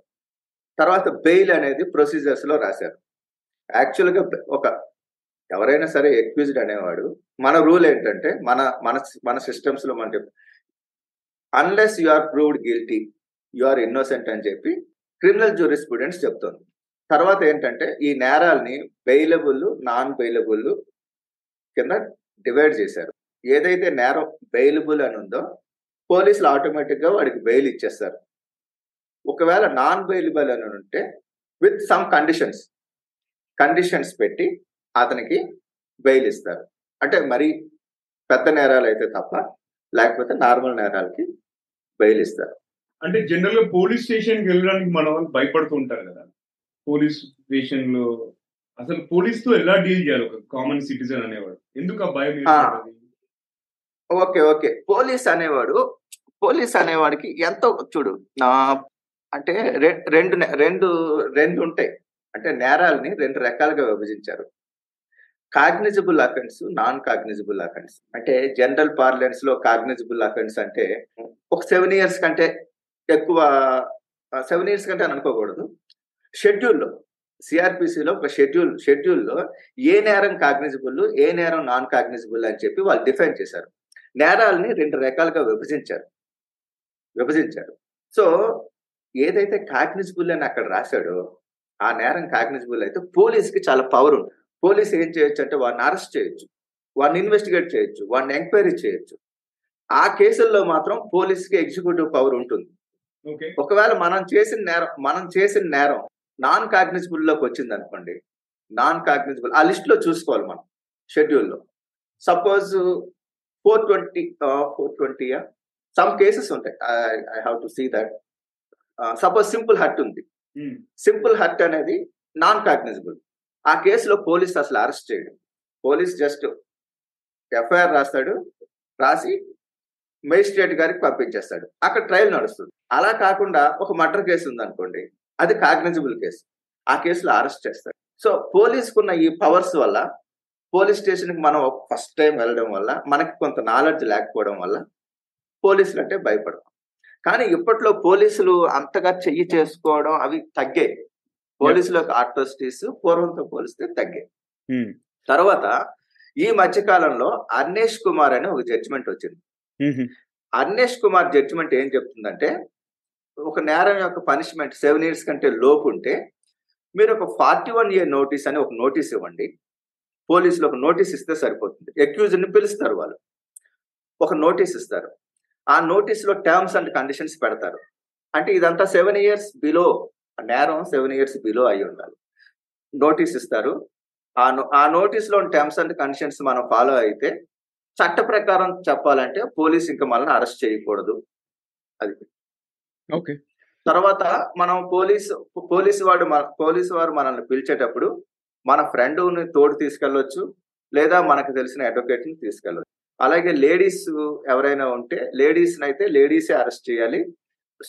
తర్వాత బెయిల్ అనేది ప్రొసీజర్స్లో రాశారు. యాక్చువల్గా ఒక ఎవరైనా సరే ఎక్విజ్డ్ అనేవాడు. మన రూల్ ఏంటంటే మన మన మన సిస్టమ్స్లో మన unless you are proved guilty you are innocent అని చెప్పి క్రిమినల్ జ్యూరి స్టూడెంట్స్ చెప్తుంది. తర్వాత ఏంటంటే ఈ నేరాల్ని బెయిలబుల్ నాన్ బెయిలబుల్ కింద డివైడ్ చేశారు. ఏదైతే నేరం బెయిలబుల్ అని ఉందో పోలీసులు ఆటోమేటిక్గా వాడికి బెయిల్ ఇచ్చేస్తారు. ఒకవేళ నాన్ బెయిలబుల్ అని ఉంటే విత్ సమ్ కండిషన్స్ కండిషన్స్ పెట్టి అతనికి బెయిల్ ఇస్తారు అంటే మరి పెద్ద నేరాలు అయితే తప్ప లేకపోతే నార్మల్ నేరాలకి బెయిల్ ఇస్తారు అంటే జనరల్గా పోలీస్ స్టేషన్కి వెళ్ళడానికి మన వాళ్ళు భయపడుతూ ఉంటారు కదా. పోలీస్ స్టేషన్లో అసలు పోలీస్తో ఎలా డీల్ చేయాలి? ఒక కామన్ సిటిజన్ అనేవాడు. ఎందుకు ఆ భయం? Okay okay. పోలీస్ అనేవాడు పోలీస్ అనేవాడికి ఎంతో చూడు నా అంటే రెండు రెండు రెండు ఉంటాయి. అంటే నేరాలని రెండు రకాలుగా విభజించారు. Cognizable offence non cognizable offence అంటే జనరల్ పార్లెన్స్లో కాగ్నిజబుల్ అఫెన్స్ అంటే ఒక సెవెన్ ఇయర్స్ కంటే ఎక్కువ సెవెన్ ఇయర్స్ కంటే అని అనుకోకూడదు. షెడ్యూల్లో సిఆర్పిసిలో ఒక షెడ్యూల్ షెడ్యూల్లో ఏ నేరం కాగ్నిజబుల్ ఏ నేరం నాన్ కాగ్నిజబుల్ అని చెప్పి వాళ్ళు డిఫైన్ చేశారు. నేరాలని రెండు రకాలుగా విభజించారు. విభజించారు. సో ఏదైతే కాగ్నిజబుల్ అని అక్కడ రాశాడో ఆ నేరం కాగ్నిజబుల్ అయితే పోలీస్కి చాలా పవర్ ఉంటుంది. పోలీస్ ఏం చేయొచ్చు అంటే వాడిని అరెస్ట్ చేయొచ్చు. వాడిని ఇన్వెస్టిగేట్ చేయొచ్చు. వాడిని ఎంక్వైరీ చేయొచ్చు. ఆ కేసుల్లో మాత్రం పోలీస్కి ఎగ్జిక్యూటివ్ పవర్ ఉంటుంది. ఒకవేళ మనం చేసిన నేరం మనం చేసిన నేరం నాన్ కాగ్నిజబుల్లోకి వచ్చింది అనుకోండి నాన్ కాగ్నిజబుల్ ఆ లిస్ట్లో చూసుకోవాలి మనం షెడ్యూల్లో. Suppose four twenty four twenty some cases ఉంటాయి. I have to see that. Suppose simple hurt ఉంది. సింపుల్ హర్ట్ అనేది నాన్ కాగ్నిజబుల్ ఆ కేసులో పోలీస్ అసలు అరెస్ట్ చేయడు. పోలీస్ జస్ట్ ఎఫ్ఐఆర్ రాస్తాడు రాసి మేజిస్ట్రేట్ గారికి పంపించేస్తాడు. అక్కడ ట్రయల్ నడుస్తుంది. అలా కాకుండా ఒక మర్డర్ కేసు ఉంది అనుకోండి అది కాగ్నిజబుల్ కేసు. ఆ కేసులో అరెస్ట్ చేస్తాడు. సో పోలీసుకున్న ఈ పవర్స్ వల్ల పోలీస్ స్టేషన్కి మనం ఫస్ట్ టైం వెళ్ళడం వల్ల మనకి కొంత నాలెడ్జ్ లేకపోవడం వల్ల పోలీసులు అంటే భయపడతాం. కానీ ఇప్పట్లో పోలీసులు అంతగా చెయ్యి చేసుకోవడం అవి తగ్గాయి. పోలీసుల అట్రాసిటీస్ పూర్వంతో పోలిస్తే తగ్గాయి. తర్వాత ఈ మధ్య కాలంలో అర్నేష్ కుమార్ అనే ఒక జడ్జిమెంట్ వచ్చింది. అర్నేష్ కుమార్ జడ్జిమెంట్ ఏం చెప్తుందంటే ఒక నేరం యొక్క పనిష్మెంట్ సెవెన్ ఇయర్స్ కంటే లోపు ఉంటే మీరు ఒక ఫార్టీ వన్ ఇయర్ నోటీస్ అని ఒక నోటీస్ ఇవ్వండి. పోలీసులు ఒక నోటీస్ ఇస్తే సరిపోతుంది. అక్యూజ్ని పిలుస్తారు వాళ్ళు. ఒక నోటీస్ ఇస్తారు. ఆ నోటీస్లో టర్మ్స్ అండ్ కండిషన్స్ పెడతారు. అంటే ఇదంతా సెవెన్ ఇయర్స్ బిలో నేరం సెవెన్ ఇయర్స్ బిలో అయి ఉండాలి. నోటీస్ ఇస్తారు. ఆ ఆ నోటీస్లో టర్మ్స్ అండ్ కండిషన్స్ మనం ఫాలో అయితే చట్ట ప్రకారం చెప్పాలంటే పోలీస్ ఇంకా మనల్ని అరెస్ట్ చేయకూడదు. అది. ఓకే. తర్వాత మనం పోలీస్ పోలీసు వాడు మన పోలీసు వారు మనల్ని పిలిచేటప్పుడు మన ఫ్రెండ్ని తోడు తీసుకెళ్ళొచ్చు లేదా మనకు తెలిసిన అడ్వకేట్ని తీసుకెళ్ళొచ్చు. అలాగే లేడీస్ ఎవరైనా ఉంటే లేడీస్ అయితే లేడీసే అరెస్ట్ చేయాలి.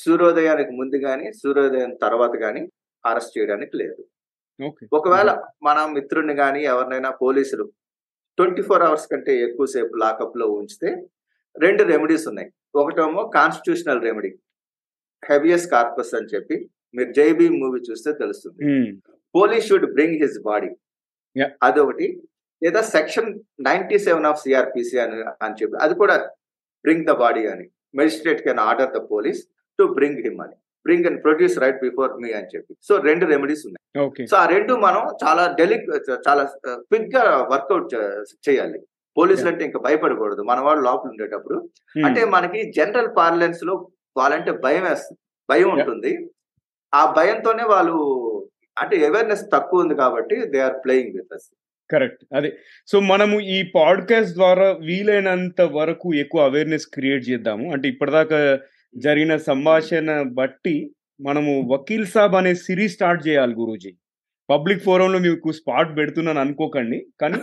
సూర్యోదయానికి ముందు కానీ సూర్యోదయం తర్వాత కానీ అరెస్ట్ చేయడానికి లేదు. ఒకవేళ మన మిత్రుడిని కానీ ఎవరినైనా పోలీసులు ట్వంటీ ఫోర్ అవర్స్ కంటే ఎక్కువసేపు లాకప్లో ఉంచితే రెండు రెమెడీస్ ఉన్నాయి. ఒకటేమో కాన్స్టిట్యూషనల్ రెమెడీ. హెవియస్ కార్పస్ అని చెప్పి మీరు జైబీ మూవీ చూస్తే తెలుస్తుంది. Police should bring his body. అదొకటి. లేదా section ninety seven of CrPC అని అని చెప్పి అది కూడా బ్రింగ్ ద బాడీ అని. Magistrate can order the police. To bring him అని bring and produce right before me అని చెప్పి. సో రెండు రెమెడీస్ ఉన్నాయి. సో ఆ రెండు మనం చాలా డెలిక్ చాలా క్విక్గా వర్కౌట్ చేయాలి. పోలీసులు అంటే ఇంకా భయపడకూడదు. మన వాళ్ళు లోపల ఉండేటప్పుడు. అంటే మనకి జనరల్ పార్లెన్స్లో వాళ్ళంటే భయం వేస్తుంది భయం ఉంటుంది. ఆ భయంతోనే వాళ్ళు అంటే అవేర్నెస్ తక్కువ ఉంది కాబట్టి they are playing with us correct అదే. సో మనము ఈ పాడ్కాస్ట్ ద్వారా వీలైనంత వరకు ఎక్కువ అవేర్నెస్ క్రియేట్ చేద్దాము. అంటే ఇప్పటిదాకా జరిగిన సంభాషణ బట్టి మనము వకీల్ సాబ్ అనే సిరీస్ స్టార్ట్ చేయాలి గురూజీ. పబ్లిక్ ఫోరంలో మీకు స్పాట్ పెడుతున్నాను అనుకోకండి కానీ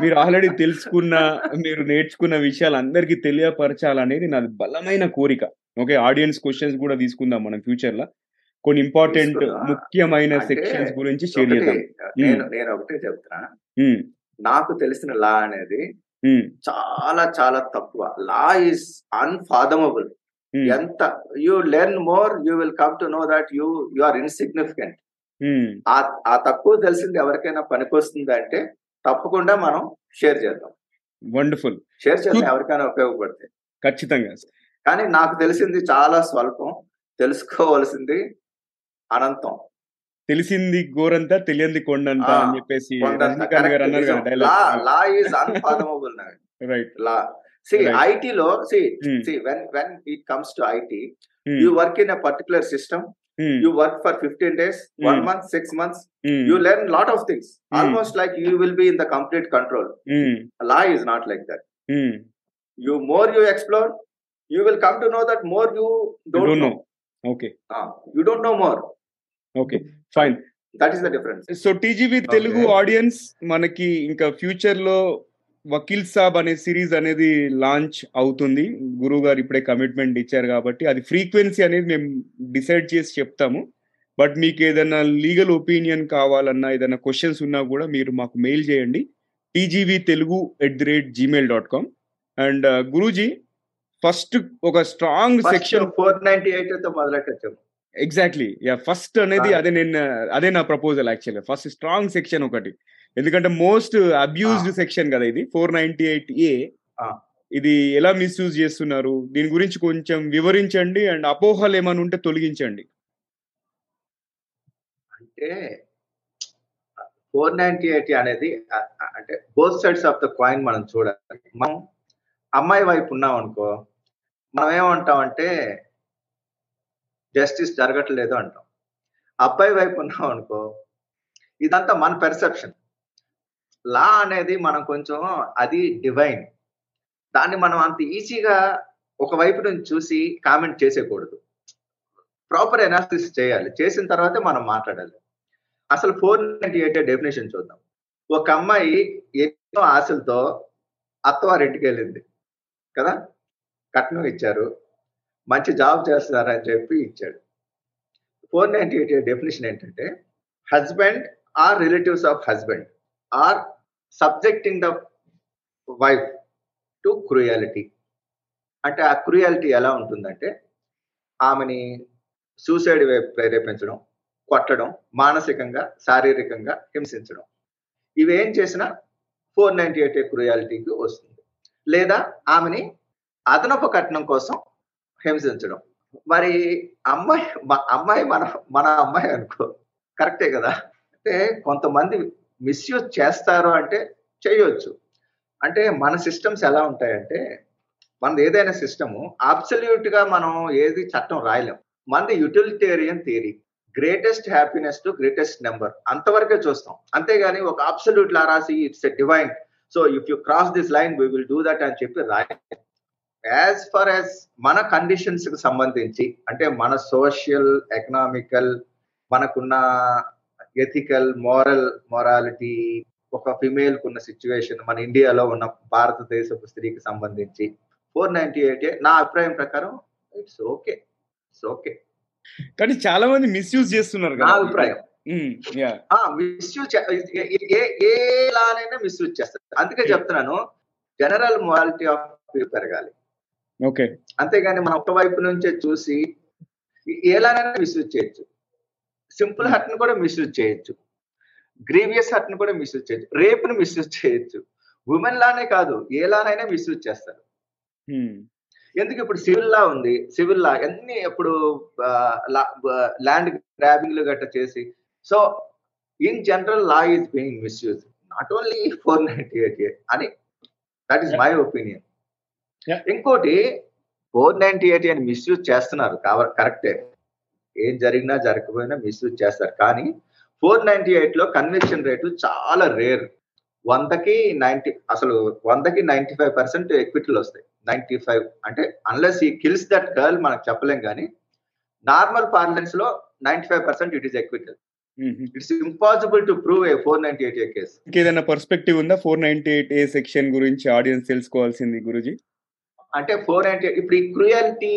మీరు ఆల్రెడీ తెలుసుకున్న మీరు నేర్చుకున్న విషయాలు అందరికీ తెలియపరచాలనేది నాది బలమైన కోరిక. ఓకే ఆడియన్స్ క్వశ్చన్స్ కూడా తీసుకుందాం మనం ఫ్యూచర్లో కొన్ని ఇంపార్టెంట్. ముఖ్యమైన సెక్షన్స్ గురించి షేర్ చేద్దాం. నేను నేను ఒకటే చెప్తున్నా. నాకు తెలిసిన లా అనేది చాలా చాలా తక్కువ. లా ఈస్ అన్ఫాదమబుల్ ఎంత you learn more you will come to know that you you are insignificant ఆ తక్కువ తెలిసింది ఎవరికైనా పనికొస్తుంది అంటే తప్పకుండా మనం షేర్ చేద్దాం. వండర్ఫుల్ షేర్ చేద్దాం. ఎవరికైనా ఉపయోగపడితే ఖచ్చితంగా. కానీ నాకు తెలిసింది చాలా స్వల్పం తెలుసుకోవలసింది అనంతం. తెలిసింది గోరంతా తెలియంది కొండంత అని చెప్పేసి law is unfathomable right law. See Right. ఐటీలో see Hmm. See when when it comes to IT you work in a particular system you work for fifteen days one Hmm. Month six months you learn lot of things Hmm. almost like you will be in the complete control law is not like that you more you explore you will come to know that more you don't, don't know, know okay Ah, you don't know more okay fine that is the difference so TGV Telugu audience మనకి ఇంకా ఫ్యూచర్లో వకీల్ సాబ్ అనే series అనేది launch అవుతుంది. గురువు గారు ఇప్పుడే commitment ఇచ్చారు కాబట్టి అది ఫ్రీక్వెన్సీ అనేది మేము డిసైడ్ చేసి చెప్తాము. బట్ మీకు ఏదైనా లీగల్ ఒపీనియన్ కావాలన్నా ఏదైనా క్వశ్చన్స్ ఉన్నా కూడా మీరు మాకు మెయిల్ చేయండి. TGV Telugu at the rate Gmail dot com. And guruji first ఒక స్ట్రాంగ్ సెక్షన్ ఫోర్ నైన్టీ ఎయిట్తో మొదలెట్టచ్చు. ఎగ్జాక్ట్లీ యా ఫస్ట్ అనేది. అదే నేను అదే నా proposal actually first strong section ఒకటి. ఎందుకంటే మోస్ట్ అబ్యూజ్డ్. సెక్షన్ కదా ఇది ఫోర్ నైన్టీ ఎయిట్ ఏ. ఇది ఎలా మిస్యూజ్ చేస్తున్నారు? దీని గురించి కొంచెం వివరించండి అండ్ అపోహలు ఏమైనా ఉంటే తొలగించండి. అంటే ఫోర్ నైన్టీ ఎయిట్ అనేది అంటే both sides of the coin మనం చూడాలి. మనం అమ్మాయి వైపు ఉన్నాం అనుకో మనం ఏమంటాం అంటే జస్టిస్ జరగట్లేదు అంటాం. అబ్బాయి వైపు ఉన్నాం అనుకో ఇదంతా మన పెర్సెప్షన్ లా అనేది మనం కొంచెం అది డివైన్. దాన్ని మనం అంత ఈజీగా ఒక వైపు నుంచి చూసి కామెంట్ చేసేయకూడదు. ప్రాపర్ ఎనాలిసిస్ చేయాలి. చేసిన తర్వాతే మనం మాట్లాడాలి. అసలు ఫోర్ నైన్టీ ఎయిట్ డెఫినేషన్ చూద్దాం. ఒక అమ్మాయి ఎన్నో ఆశలతో అత్తవారింటికి వెళ్ళింది. కదా? కట్నం ఇచ్చారు. మంచి జాబ్ చేస్తున్నారని చెప్పి ఇచ్చాడు. ఫోర్ నైన్టీ ఎయిట్ డెఫినేషన్ ఏంటంటే husband or relatives of husband. Or subjecting the wife to cruelty. అంటే ఆ క్రూయాలిటీ ఎలా ఉంటుందంటే ఆమెని సూసైడ్ వైపు ప్రేరేపించడం కొట్టడం మానసికంగా శారీరకంగా హింసించడం. ఇవేం చేసినా ఫోర్ నైన్టీ ఎయిట్ క్రూయాలిటీకి వస్తుంది. లేదా ఆమెని అదనపు కట్నం కోసం హింసించడం. మరి అమ్మాయి అమ్మాయి మన మన అమ్మాయి అనుకో కరెక్టే కదా? అంటే కొంతమంది మిస్యూజ్ చేస్తారు అంటే చేయొచ్చు. అంటే మన సిస్టమ్స్ ఎలా ఉంటాయంటే మనది ఏదైనా సిస్టము అబ్సల్యూట్గా మనం ఏది చట్టం రాయలేం. మనది utilitarian theory greatest happiness to greatest number అంతవరకే చూస్తాం. అంతేగాని ఒక అబ్సల్యూట్ లా రాసి it's a divine so if you cross this line we will do that అని చెప్పి రాయ యాజ్ ఫర్ యాజ్ మన కండిషన్స్కి సంబంధించి అంటే మన సోషల్ ఎకనామికల్ మనకున్న ఎథికల్ మోరల్ మొరాలిటీ ఒక ఫిమేల్ కున్న సిచ్యువేషన్ మన ఇండియాలో ఉన్న భారతదేశపు స్త్రీకి సంబంధించి. ఫోర్ నైన్టీ ఎయిట్ నా అభిప్రాయం ప్రకారం ఇట్స్ ఓకే ఇట్స్ ఓకే కానీ చాలా మంది మిస్యూజ్ చేస్తున్నారు నా అభిప్రాయం. మిస్యూజ్ ఏ ఏ లానైనా మిస్యూజ్ చేస్తారు. అందుకే చెప్తున్నాను జనరల్ మొరాలిటీ ఆఫ్ పెరగాలి. ఓకే అంతేగాని మనం ఒక వైపు నుంచే చూసి ఎలానైనా మిస్యూజ్ చేయొచ్చు. సింపుల్ హర్ట్ని కూడా మిస్యూజ్ చేయొచ్చు. గ్రీవియస్ హర్ట్ని కూడా మిస్యూజ్ చేయొచ్చు. రేప్ని మిస్యూజ్ చేయొచ్చు. ఉమెన్ లానే కాదు ఏ లానైనా మిస్యూజ్ చేస్తారు. హ్మ్. ఎందుకు ఇప్పుడు సివిల్ లా ఉంది? సివిల్ లా అన్ని ఇప్పుడు ల్యాండ్ గ్రాబింగ్ గట్ట చేసి. So in general law is being misuse. Not only four ninety eight అని. That is my opinion. ఇంకోటి ఫోర్ నైన్టీ ఎయిట్ అని మిస్యూజ్ చేస్తున్నారు. కరెక్టే. ఏం జరిగినా జరగకపోయినా మిస్యూజ్ చేస్తారు. కానీ ఫోర్ నైన్టీ ఎయిట్లో కన్విక్షన్ రేటు చాలా రేర్ వందకి నైన్టీ అసలు వందకి నైన్టీ ఫైవ్ పర్సెంట్ ఎక్విటీలు వస్తాయి. నైన్టీ ఫైవ్ అంటే అన్లెస్ ఈ కిల్స్ దట్ గర్ల్ మనకు చెప్పలేం కానీ normal పార్లెన్స్లో ninety five percent it is acquittal. It's impossible to prove A four ninety eight A case ఇంకేదైనా పర్స్పెక్టివ్ ఉందా? Four ninety eight A section గురించి ఆడియన్స్ తెలుసుకోవాల్సింది గురుజీ. అంటే ఫోర్ నైన్టీ ఇప్పుడు ఈ క్రూయల్టీ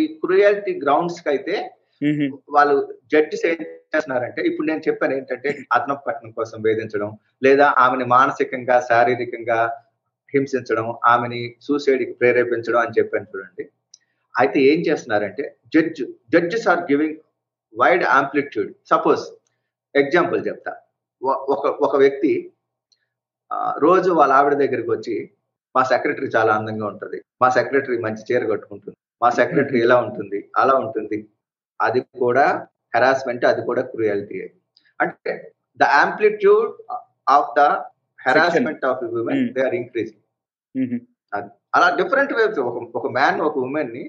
ఈ క్రూయల్టీ గ్రౌండ్స్కి అయితే. వాళ్ళు జడ్జిస్ ఏం చేస్తున్నారంటే ఇప్పుడు నేను చెప్పాను ఏంటంటే అదనపు కట్నం కోసం వేధించడం లేదా ఆమెని మానసికంగా శారీరకంగా హింసించడం ఆమెని సూసైడ్కి ప్రేరేపించడం అని చెప్పాను చూడండి. అయితే ఏం చేస్తున్నారంటే judge judges are giving wide amplitude. Suppose example చెప్తా. ఒక ఒక వ్యక్తి రోజు వాళ్ళ ఆవిడ దగ్గరికి వచ్చి మా సెక్రటరీ చాలా అందంగా ఉంటుంది. మా సెక్రటరీ మంచి చీర కట్టుకుంటుంది. మా సెక్రటరీ ఇలా ఉంటుంది అలా ఉంటుంది. అది కూడా హెరాస్మెంట్ అది కూడా క్రూయాలిటీ అంటే the amplitude of the harassment of women Hmm. They are increasing. అలా డిఫరెంట్ వేవ్స్ ఒక ఒక మ్యాన్ ఒక ఉమెన్ని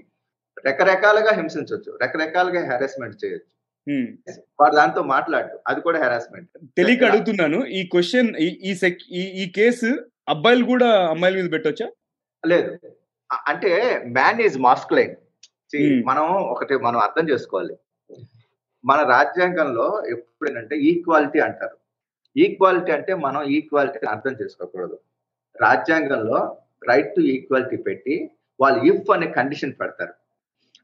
రకరకాలుగా హింసించవచ్చు రకరకాలుగా హెరాస్మెంట్ చేయొచ్చు హ్మ్. వాడు దాంతో మాట్లాడు అది కూడా హెరాస్మెంట్ తెలియక అడుగుతున్నాను ఈ క్వశ్చన్ ఈ ఈ కేసు అబ్బాయిలు కూడా అమ్మాయిల మీద పెట్టొచ్చా లేదు అంటే మ్యాన్ ఈజ్ మాస్కులైన్ Hmm. మనం ఒకటి మనం అర్థం చేసుకోవాలి. మన రాజ్యాంగంలో ఎప్పుడేంటంటే ఈక్వాలిటీ అంటారు. ఈక్వాలిటీ అంటే మనం ఈక్వాలిటీ అర్థం చేసుకోకూడదు. రాజ్యాంగంలో రైట్ టు ఈక్వాలిటీ పెట్టి వాళ్ళు ఇఫ్ అనే కండిషన్ పెడతారు.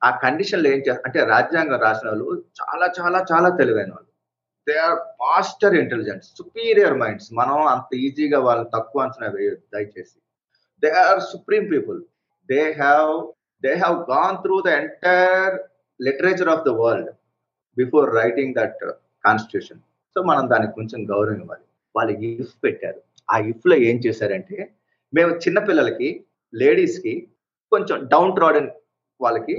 ఆ కండిషన్లో ఏం చేస్తారు అంటే రాజ్యాంగం రాసిన వాళ్ళు చాలా చాలా చాలా తెలివైన వాళ్ళు. They are master intelligence superior minds మనం అంత ఈజీగా వాళ్ళు తక్కువ అంచనా వేయొద్దు దయచేసి. They are supreme people they have they have gone through the entire literature of the world before writing that constitution so మనం దానికి కొంచెం గౌరవం ఇవ్వాలి. వాళ్ళు ఇఫ్ పెట్టారు. ఆ ఇఫ్లో ఏం చేశారంటే మేము చిన్నపిల్లలకి లేడీస్కి కొంచెం డౌన్ ట్రాడన్ వాళ్ళకి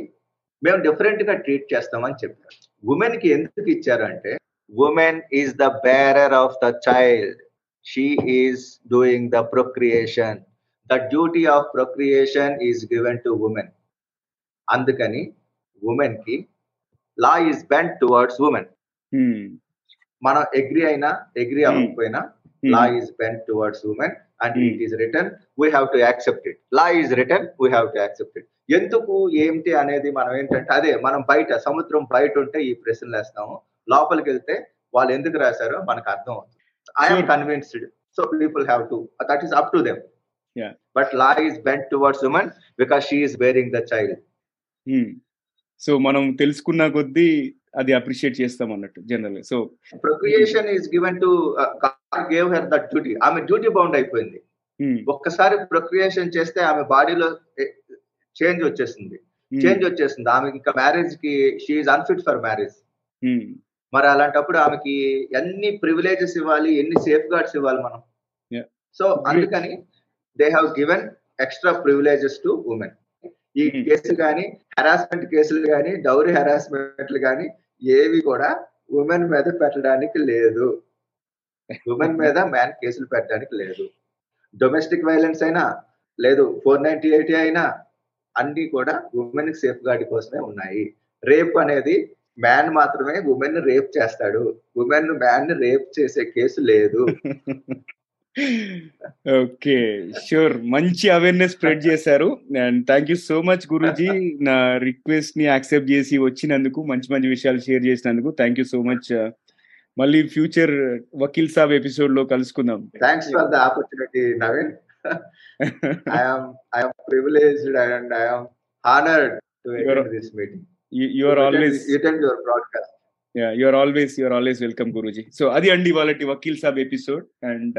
మేము డిఫరెంట్గా ట్రీట్ చేస్తామని చెప్పారు. ఉమెన్కి ఎందుకు ఇచ్చారు అంటే women is the bearer of the child she is doing the procreation the duty of procreation is given to women అందుకని ఉమెన్కి law is bent towards women. మనం అగ్రి అయినా అగ్రి. అవ్వకపోయినా is bent towards women and Hmm. it is written we have to accept it law is written we have to accept it ఎందుకు ఏంటి అనేది మనం ఏంటంటే అదే మనం బయట సముద్రం బయట ఉంటే ఈ ప్రశ్నలు వేస్తాము లోపలికి వెళ్తే వాళ్ళు ఎందుకు రాశారో మనకు అర్థం అవుతుంది I'm. Convinced so people have to that is up to them Yeah. But law is bent towards women because she is bearing the child. So మనం తెలుసుకున్న కొద్దీ అది అప్రిషియేట్ చేస్తాం అన్నట్టు general so procreation is given to gave her that duty ఆమె duty bound అయిపోయింది. ఒక్కసారి procreation చేస్తే ఆమె బాడీలో చేంజ్ వచ్చేస్తుంది హ్మ్. చేంజ్ వచ్చేస్తుంది ఆమె ఇంకా మ్యారేజ్కి షీఈ్ అన్ఫిట్ ఫర్ మ్యారేజ్. మరి అలాంటప్పుడు ఆమెకి ఎన్ని ప్రివిలేజెస్ ఇవ్వాలి ఎన్ని సేఫ్ గార్డ్స్ ఇవ్వాలి మనం. సో అందుకని they have given extra privileges to women ఈ Hmm. కేసు కానీ హెరాస్మెంట్ కేసులు కానీ డౌరీ హెరాస్మెంట్లు కానీ ఏవి కూడా ఉమెన్ మీద పెట్టడానికి లేదు. ఉమెన్ మీద మ్యాన్ కేసులు పెట్టడానికి లేదు. డొమెస్టిక్ వైలెన్స్ అయినా లేదు ఫోర్ నైన్టీ ఎయిటీ అయినా అన్ని కూడా ఉమెన్ సేఫ్ గార్డ్ కోసమే ఉన్నాయి. రేప్ అనేది మ్యాన్ మాత్రమే ఉమెన్ రేప్ చేస్తాడు. ఉమెన్ మ్యాన్ రేప్ చేసే కేసు లేదు. Okay sure. మంచి అవేర్నెస్ స్ప్రెడ్ చేశారు. And thank you so much Guruji. నా రిక్వెస్ట్ని యాక్సెప్ట్ చేసి వచ్చినందుకు మంచి మంచి విషయాలు షేర్ చేసినందుకు థ్యాంక్ యూ సో మచ్ మళ్ళీ ఫ్యూచర్ వకీల్ సాబ్ ఎపిసోడ్లో కలుసుకుందాం. Thanks for the opportunity Naveen I'm I'm privileged and I'm honoured to attend this meeting you are always attend your broadcast you're always you're always welcome Guruji. So అది అండి వాళ్ళ Vakeel Saab episode and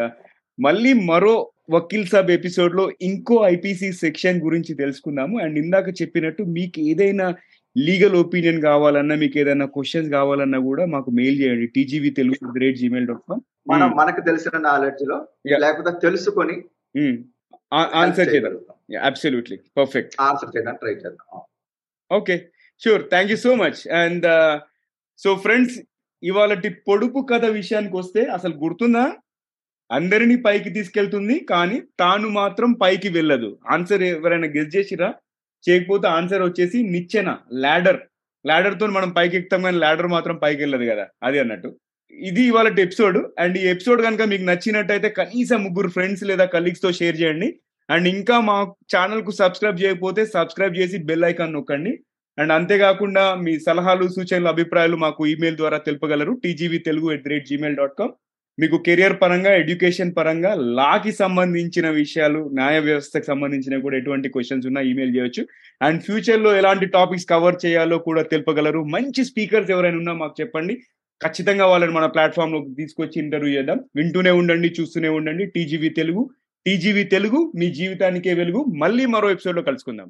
మళ్ళీ మరో వకీల్ సాబ్ ఎపిసోడ్లో ఇంకో IPC section గురించి తెలుసుకుందాము. And ఇందాక చెప్పినట్టు మీకు ఏదైనా లీగల్ ఒపీనియన్ కావాలన్నా మీకు ఏదైనా క్వశ్చన్స్ కావాలన్నా కూడా మాకు మెయిల్ చేయండి. TGV Telugu great Gmail dot com మనం Hmm. మనకు తెలిసిన నాలెడ్జ్లో. లేకపోతే తెలుసుకొని ఆన్సర్ చేద్దాం. అబ్సల్యూట్లీ పర్ఫెక్ట్ ఆన్సర్ చేయడానికి ట్రై చేద్దాం. Okay sure thank you so much and so friends ఇవాళ పొడుపు కథ విషయానికి వస్తే అసలు గుర్తుందా? అందరినీ పైకి తీసుకెళ్తుంది కానీ తాను మాత్రం పైకి వెళ్ళదు. ఆన్సర్ ఎవరైనా గెస్ చేసిరా చేయకపోతే ఆన్సర్ వచ్చేసి నిచ్చెన ల్యాడర్ లాడర్తో మనం పైకి ఎక్కుతాం కానీ ల్యాడర్ మాత్రం పైకి వెళ్ళదు కదా? అది అన్నట్టు. ఇది ఇవాళ ఎపిసోడ్ అండ్ ఈ ఎపిసోడ్ కనుక మీకు నచ్చినట్టయితే కనీసం ముగ్గురు ఫ్రెండ్స్ లేదా కలీగ్స్తో షేర్ చేయండి. అండ్ ఇంకా మా ఛానల్కు సబ్స్క్రైబ్ చేయకపోతే సబ్స్క్రైబ్ చేసి బెల్ ఐకాన్ నొక్కండి. అండ్ అంతేకాకుండా మీ సలహాలు సూచనలు అభిప్రాయాలు మాకు ఈమెయిల్ ద్వారా తెలుపగలరు. TGV Telugu at the rate Gmail dot com మీకు కెరియర్ పరంగా ఎడ్యుకేషన్ పరంగా లాకి సంబంధించిన విషయాలు న్యాయ వ్యవస్థకు సంబంధించిన కూడా ఎటువంటి క్వశ్చన్స్ ఉన్నా ఈమెయిల్ చేయొచ్చు. అండ్ ఫ్యూచర్లో ఎలాంటి టాపిక్స్ కవర్ చేయాలో కూడా తెలుపగలరు. మంచి స్పీకర్స్ ఎవరైనా ఉన్నా మాకు చెప్పండి. ఖచ్చితంగా వాళ్ళని మన ప్లాట్ఫామ్లో తీసుకొచ్చి ఇంటర్వ్యూ చేద్దాం. వింటూనే ఉండండి చూస్తూనే ఉండండి. టీజీవీ తెలుగు టీజీవీ తెలుగు మీ జీవితానికే వెలుగు. మళ్ళీ మరో ఎపిసోడ్లో కలుసుకుందాం.